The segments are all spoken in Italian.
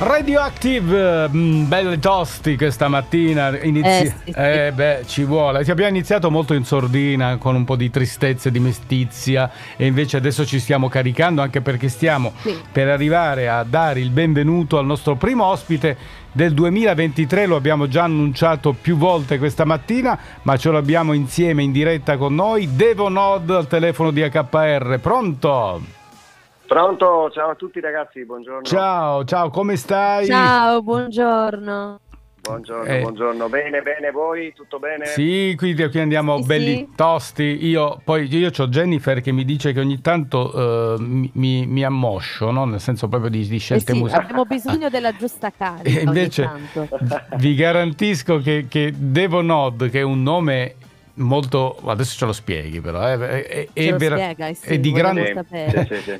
Radioactive, mm, belli tosti questa mattina. Inizi- Eh, sì, sì. eh, beh, ci vuole. Ci abbiamo iniziato molto in sordina, con un po' di tristezza e di mestizia, e invece adesso ci stiamo caricando anche perché stiamo Sì. per arrivare a dare il benvenuto al nostro primo ospite del 2023. Lo abbiamo già annunciato più volte questa mattina, ma ce l'abbiamo insieme in diretta con noi. Devo Nod al telefono di HPR. Pronto? Pronto, ciao a tutti ragazzi, buongiorno. Ciao, ciao, come stai? Ciao, buongiorno. Buongiorno, Eh. buongiorno. Bene, bene, voi? Tutto bene? Sì, qui, qui andiamo Sì, belli sì. tosti. Io poi io ho Jennifer che mi dice che ogni tanto eh, mi, mi- ammoscio, no? nel senso proprio di, di Eh scelte sì, musicali. abbiamo bisogno della giusta carica E ogni invece tanto. vi garantisco che, che Devo Nod, che è un nome molto adesso ce lo spieghi però eh, è, è- vera- spiega, sì, è di, grande,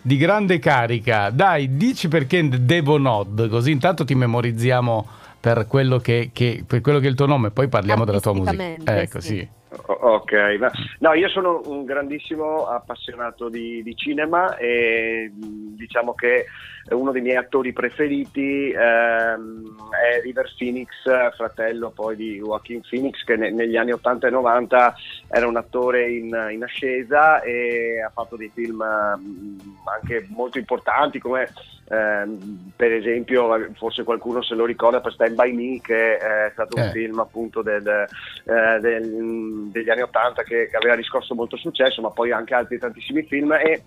di grande carica. Dai dici perché Devo Nod così intanto ti memorizziamo per quello che, che- per quello che è il tuo nome poi parliamo della tua musica. Ecco sì. sì. Ok, ma- no, io sono un grandissimo appassionato di, di cinema e diciamo che uno dei miei attori preferiti ehm, è River Phoenix, fratello poi di Joaquin Phoenix, che ne- negli anni 80 e 90 era un attore in, in ascesa e ha fatto dei film mh, anche molto importanti come ehm, per esempio, forse qualcuno se lo ricorda per Stand By Me, che è stato un Eh. film appunto del- eh, del- degli anni 80 che, che aveva riscosso molto successo, ma poi anche altri tantissimi film. E eh,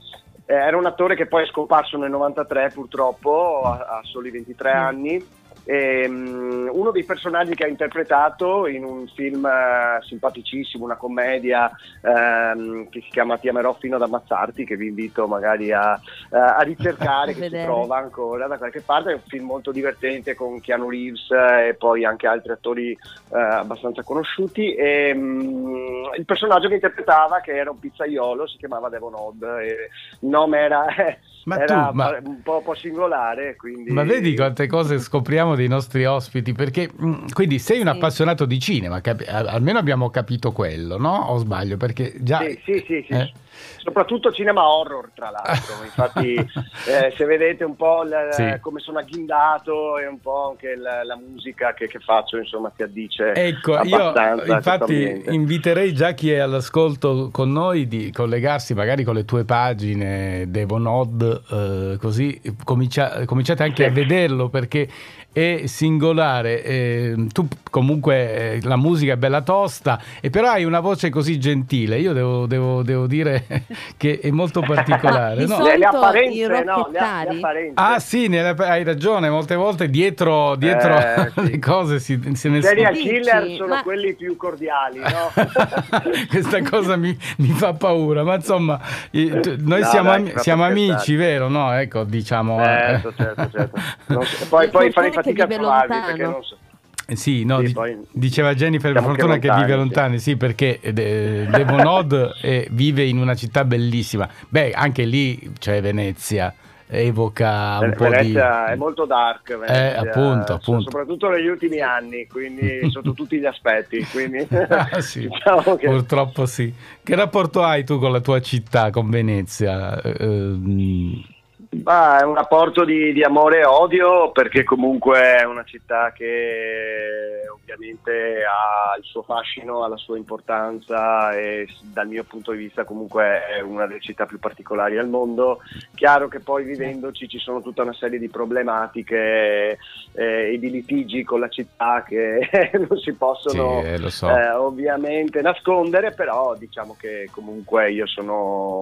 era un attore che poi è scomparso nel 93 purtroppo, a, a soli 23 Mm. anni. E, mm, uno dei personaggi che ha interpretato in un film eh, simpaticissimo, una commedia ehm, che si chiama Ti amerò fino ad ammazzarti, che vi invito magari a, eh, a ricercare, che si trova ancora da qualche parte. È un film molto divertente con Keanu Reeves e poi anche altri attori eh, abbastanza conosciuti. E, mm, il personaggio che interpretava, che era un pizzaiolo, si chiamava Devon Odd. E il nome era, Ma era tu, ma- un, po', un po' singolare. Quindi... Ma vedi quante cose scopriamo dei nostri ospiti? Perché mh, quindi sei un Sì. appassionato di cinema, al- almeno abbiamo capito quello, no? O sbaglio? Perché già. Sì, sì, sì, sì. Eh? Soprattutto cinema horror, tra l'altro. Infatti, eh, se vedete un po' il- Sì. come sono agghindato e un po' anche la, la musica che, che faccio, insomma, ti addice Ecco, io infatti inviterei già chi è all'ascolto con noi di collegarsi magari con le tue pagine Devonod, eh, così comincia- cominciate anche Sì. a vederlo perché è singolare. eh, tu comunque eh, la musica è bella tosta e però hai una voce così gentile. Io devo, devo- devo dire che è molto particolare. No? le, le apparenze, no, le, le apparenze. Ah sì, nella- hai ragione, molte volte dietro, dietro Eh, sì. le cose si, se ne I serial Dici, killer sono ma- quelli più cordiali, no? Questa cosa mi, mi fa paura, ma insomma, noi No, siamo, dai, siamo amici, vero? No, ecco, diciamo. eh. certo, certo, certo. Non poi, poi farei fatica a vive trovarvi lontano. perché non so. Eh, Sì, no, Sì, poi diceva Jennifer, per fortuna che lontani, vive sì. lontani, sì, perché eh, Devonod eh, vive in una città bellissima. Beh, anche lì c'è Venezia, evoca un po' di... Venezia è molto dark, Venezia, Eh, appunto, appunto. soprattutto negli ultimi anni, quindi sotto tutti gli aspetti. Quindi, Ah, sì. diciamo che- Purtroppo sì. Che rapporto hai tu con la tua città, con Venezia? Eh, Ma è un rapporto di, di amore e odio perché comunque è una città che ovviamente ha il suo fascino, ha la sua importanza e dal mio punto di vista comunque è una delle città più particolari al mondo. Chiaro che poi vivendoci ci sono tutta una serie di problematiche eh, e di litigi con la città che non si possono sì, eh, so. eh, ovviamente nascondere, però diciamo che comunque io sono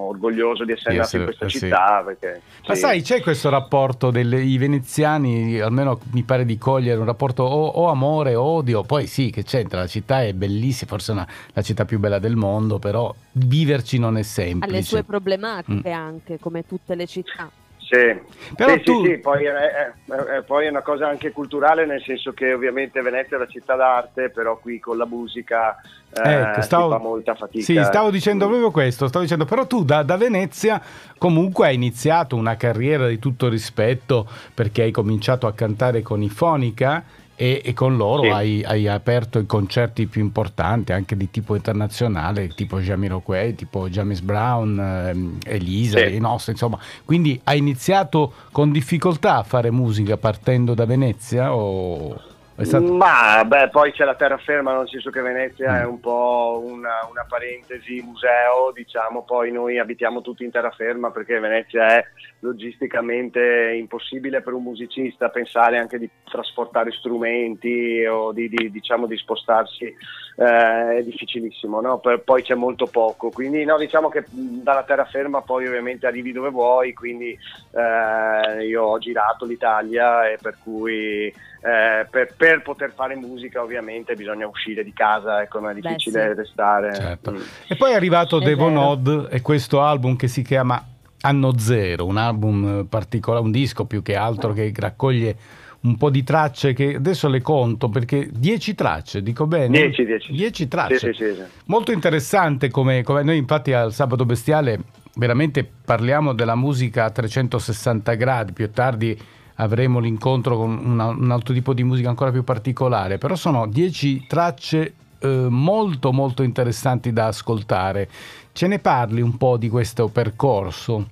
orgoglioso di essere nato in questa eh, sì. città. Perché, sì. Sai, c'è questo rapporto dei veneziani, almeno mi pare di cogliere un rapporto o, o amore o odio, poi sì che c'entra, la città è bellissima, forse una- la città più bella del mondo, però viverci non è Ha semplice. le sue problematiche Mm. anche, come tutte le città. Sì, Però sì, tu- sì, sì, poi, è, è- è- poi è una cosa anche culturale, nel senso che ovviamente Venezia è una città d'arte, però qui con la musica eh, Ecco, stavo- fa molta fatica. Sì, stavo dicendo proprio questo, stavo dicendo, però tu da, da Venezia comunque hai iniziato una carriera di tutto rispetto perché hai cominciato a cantare con i Fonica e, e con loro Sì. hai, hai aperto i concerti più importanti anche di tipo internazionale, tipo Jamiroquai, tipo James Brown, ehm, Elisa, Sì. i nostri, insomma. Quindi hai iniziato con difficoltà a fare musica partendo da Venezia o stato... Ma beh, poi c'è la terraferma, nel senso che Venezia Mm. è un po' una, una parentesi museo, diciamo, poi noi abitiamo tutti in terraferma perché Venezia è logisticamente impossibile per un musicista pensare anche di trasportare strumenti o di, di, diciamo, di spostarsi, eh, è difficilissimo, no? Per- poi c'è molto poco, quindi no, diciamo che dalla terraferma poi ovviamente arrivi dove vuoi, quindi eh, io ho girato l'Italia e per cui eh, per, per poter fare musica ovviamente bisogna uscire di casa, ecco, non è Beh, difficile sì. restare. Certo. Mm. E poi è arrivato È Devon vero. Odd e questo album che si chiama Anno Zero, un album particolare, un disco più che altro che raccoglie un po' di tracce che adesso le conto perché 10 tracce, dico bene? 10, 10. 10 tracce. Sì, sì, sì. Molto interessante come, come noi infatti al Sabato Bestiale veramente parliamo della musica a 360 gradi, più tardi avremo l'incontro con una- un altro tipo di musica ancora più particolare, però sono 10 tracce eh, molto molto interessanti da ascoltare. Ce ne parli un po' di questo percorso?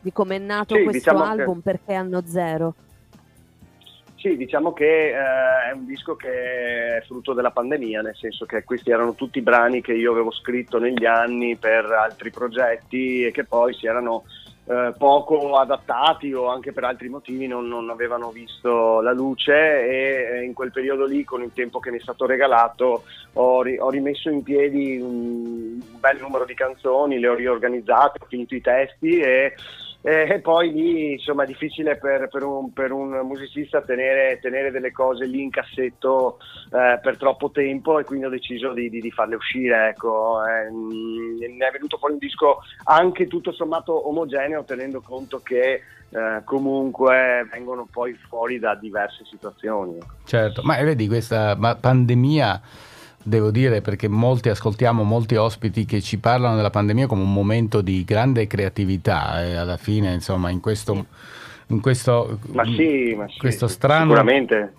Di come è nato Sì, questo diciamo che- album, perché anno zero. Sì, diciamo che eh, è un disco che è frutto della pandemia, nel senso che questi erano tutti brani che io avevo scritto negli anni per altri progetti e che poi si erano eh, poco adattati o anche per altri motivi non, non avevano visto la luce e eh, in quel periodo lì, con il tempo che mi è stato regalato, ho, ri- ho rimesso in piedi un bel numero di canzoni, le ho riorganizzate, ho finito i testi e e poi lì insomma è difficile per, per un, per un musicista tenere, tenere delle cose lì in cassetto eh, per troppo tempo e quindi ho deciso di, di- di farle uscire. Ecco. Eh, ne è venuto fuori un disco anche tutto sommato omogeneo tenendo conto che eh, comunque vengono poi fuori da diverse situazioni. Certo, ma eh, vedi questa pandemia, devo dire, perché molti ascoltiamo molti ospiti che ci parlano della pandemia come un momento di grande creatività e alla fine, insomma, in questo, in questo, Ma sì, ma sì, questo strano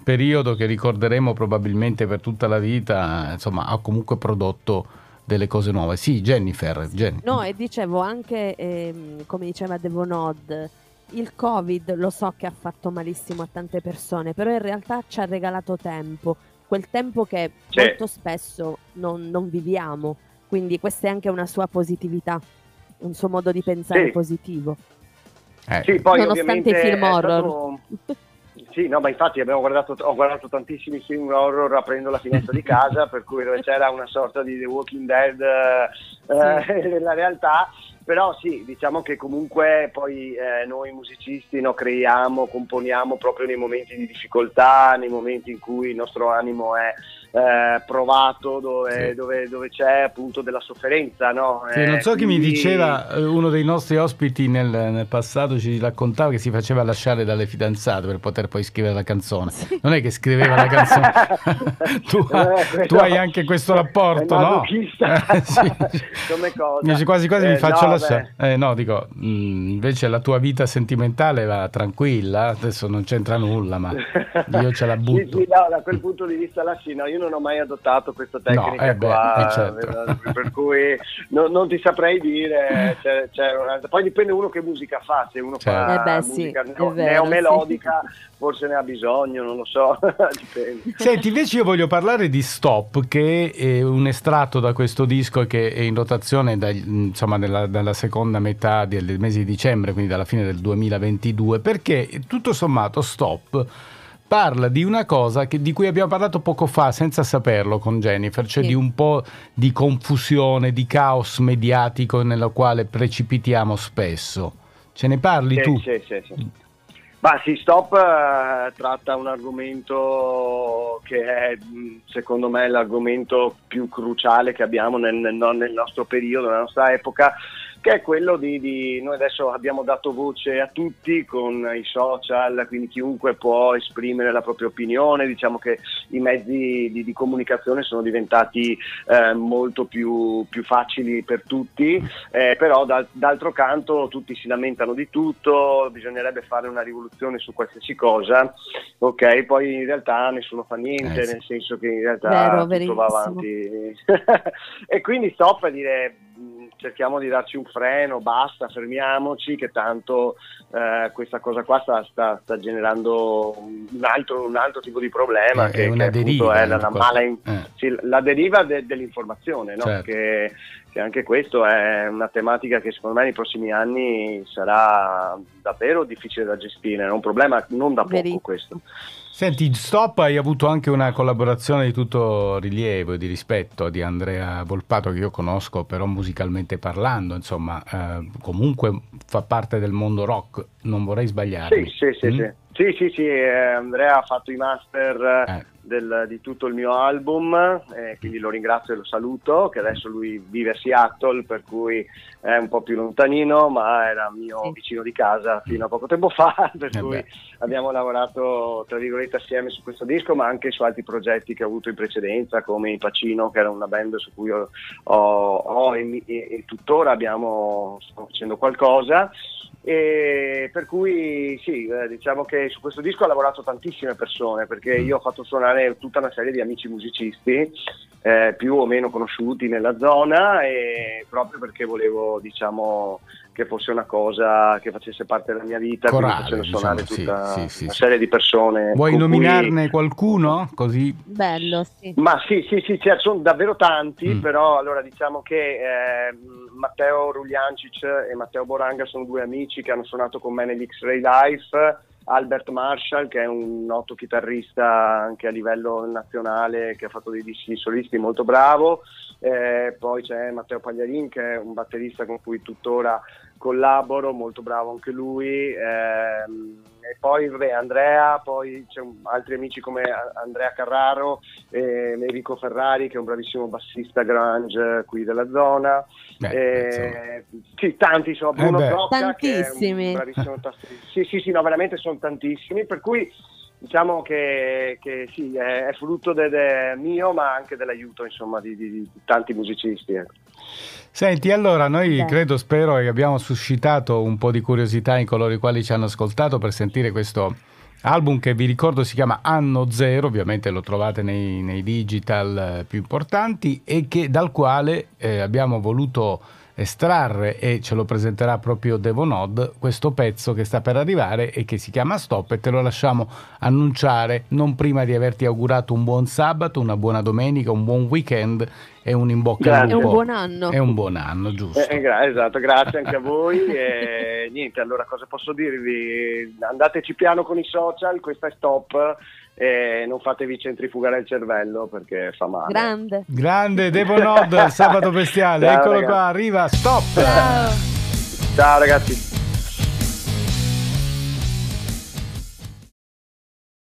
periodo che ricorderemo probabilmente per tutta la vita, insomma, ha comunque prodotto delle cose nuove. Sì, Jennifer, Jenny. No, e dicevo anche, ehm, come diceva Devonod, il Covid lo so che ha fatto malissimo a tante persone, però in realtà ci ha regalato tempo, quel tempo che Sì. molto spesso non, non viviamo. Quindi questa è anche una sua positività, un suo modo di pensare Sì. positivo. Eh, Sì, poi Nonostante ovviamente i film horror. stato- Sì, no, ma infatti abbiamo guardato, ho guardato tantissimi film horror aprendo la finestra di casa, per cui c'era una sorta di The Walking Dead eh, nella realtà, però sì, diciamo che comunque poi eh, noi musicisti no, creiamo, componiamo proprio nei momenti di difficoltà, nei momenti in cui il nostro animo è eh, provato, dove, Sì. dove- dove c'è appunto della sofferenza. No? Sì, Eh, non so chi mi diceva, eh, uno dei nostri ospiti nel, nel passato ci raccontava che si faceva lasciare dalle fidanzate per poter poi scrivere la canzone. Non è che scriveva la canzone, tu, Eh, tu no, hai anche questo rapporto, no? Eh, sì. Come cosa? Dice, quasi quasi mi faccio no, lasciare. Eh, no, dico, mh, invece la tua vita sentimentale va tranquilla, adesso non c'entra nulla, ma io ce la butto. Sì, sì, no, da quel punto di vista là sì, no, io non ho mai adottato questa tecnica eh beh, qua, eh, certo. per cui no- non ti saprei dire, c'è- c'è una- poi dipende uno che musica fa, se uno Certo. fa Eh beh, sì, musica è neo- vero, neomelodica forse ne ha bisogno, non lo so, dipende. Senti, invece io voglio parlare di Stop, che è un estratto da questo disco che è in rotazione dai- insomma, nella- dalla seconda metà del mese di dicembre, quindi dalla fine del 2022, perché tutto sommato Stop parla di una cosa che- di cui abbiamo parlato poco fa senza saperlo con Jennifer, cioè Sì. di un po' di confusione, di caos mediatico nella quale precipitiamo spesso. Ce ne parli Sì, tu? sì, sì, sì. Ma sì, Stop eh, tratta un argomento che è secondo me l'argomento più cruciale che abbiamo nel, nel- nel nostro periodo, nella nostra epoca, che è quello di, di, noi adesso abbiamo dato voce a tutti con i social, quindi chiunque può esprimere la propria opinione, diciamo che i mezzi di, di comunicazione sono diventati eh, molto più, più, facili per tutti, eh, però dal, d'altro canto tutti si lamentano di tutto, bisognerebbe fare una rivoluzione su qualsiasi cosa, ok? Poi in realtà nessuno fa niente, eh, nel senso che in realtà Vero, tutto va avanti. e quindi stop a dire cerchiamo di darci un freno, basta, fermiamoci, che tanto eh, questa cosa qua sta, sta, sta generando un altro, un altro, tipo di problema, eh, che, che deriva, è la, la, mala in, eh. sì, la deriva de, dell'informazione, no? certo. che, che anche questo è una tematica che secondo me nei prossimi anni sarà davvero difficile da gestire, è un problema non da poco Verissimo. questo. Senti, Stop hai avuto anche una collaborazione di tutto rilievo e di rispetto di Andrea Volpato che io conosco però musicalmente parlando, insomma, eh, comunque fa parte del mondo rock, non vorrei sbagliarmi. Sì, sì, sì, Mm? sì. Sì, sì, sì, eh, Andrea ha fatto i master Eh. del- di tutto il mio album, eh, quindi lo ringrazio e lo saluto, che adesso lui vive a Seattle, per cui è un po' più lontanino, ma era mio vicino di casa fino a poco tempo fa, per Eh cui beh. abbiamo lavorato, tra virgolette, assieme su questo disco, ma anche su altri progetti che ho avuto in precedenza, come i Pacino, che era una band su cui ho, ho- ho e, e- e tuttora abbiamo, sto facendo qualcosa. E per cui sì, eh, diciamo che su questo disco ho lavorato tantissime persone perché io ho fatto suonare tutta una serie di amici musicisti eh, più o meno conosciuti nella zona e proprio perché volevo diciamo che fosse una cosa che facesse parte della mia vita, quindi Corale, facendo suonare diciamo, tutta sì, sì, una sì. serie di persone. Vuoi con cui- nominarne qualcuno? Così Bello, sì. ma sì, sì, sì, cioè, sono davvero tanti, Mm. però allora diciamo che eh, Matteo Rugliancic e Matteo Boranga sono due amici che hanno suonato con me negli X-Ray Life, Albert Marshall che è un noto chitarrista anche a livello nazionale che ha fatto dei dischi solisti molto bravo, eh, poi c'è Matteo Pagliarin che è un batterista con cui tuttora collaboro, molto bravo anche lui. ehm, e poi vabbè, Andrea, poi c'è un- altri amici come Andrea Carraro, e Enrico Ferrari che è un bravissimo bassista grunge qui della zona. Beh, Eh, sì, tanti, insomma, Bruno Eh beh. Zocca che è un Tantissimi. bravissimo tassista. Sì, sì, sì, no, veramente sono tantissimi, per cui diciamo che, che sì, è, è frutto de- de- mio, ma anche dell'aiuto, insomma, di, di- di tanti musicisti. ecco. Senti, allora noi Beh. credo, spero che abbiamo suscitato un po' di curiosità in coloro i quali ci hanno ascoltato per sentire questo album che vi ricordo si chiama Anno Zero, ovviamente lo trovate nei, nei digital eh, più importanti e che, dal quale eh, abbiamo voluto estrarre e ce lo presenterà proprio Devonod questo pezzo che sta per arrivare e che si chiama Stop e te lo lasciamo annunciare non prima di averti augurato un buon sabato, una buona domenica, un buon weekend e un in bocca al Grazie. È un lupo. buon anno. È un buon anno, giusto. Eh, eh, gra- esatto, grazie anche a voi. e niente, allora cosa posso dirvi? Andateci piano con i social, questa è stop e non fatevi centrifugare il cervello perché fa male. Grande. Grande Devonod, sabato bestiale, Ciao, eccolo ragazzi. qua, arriva, stop! Ciao. Ciao ragazzi.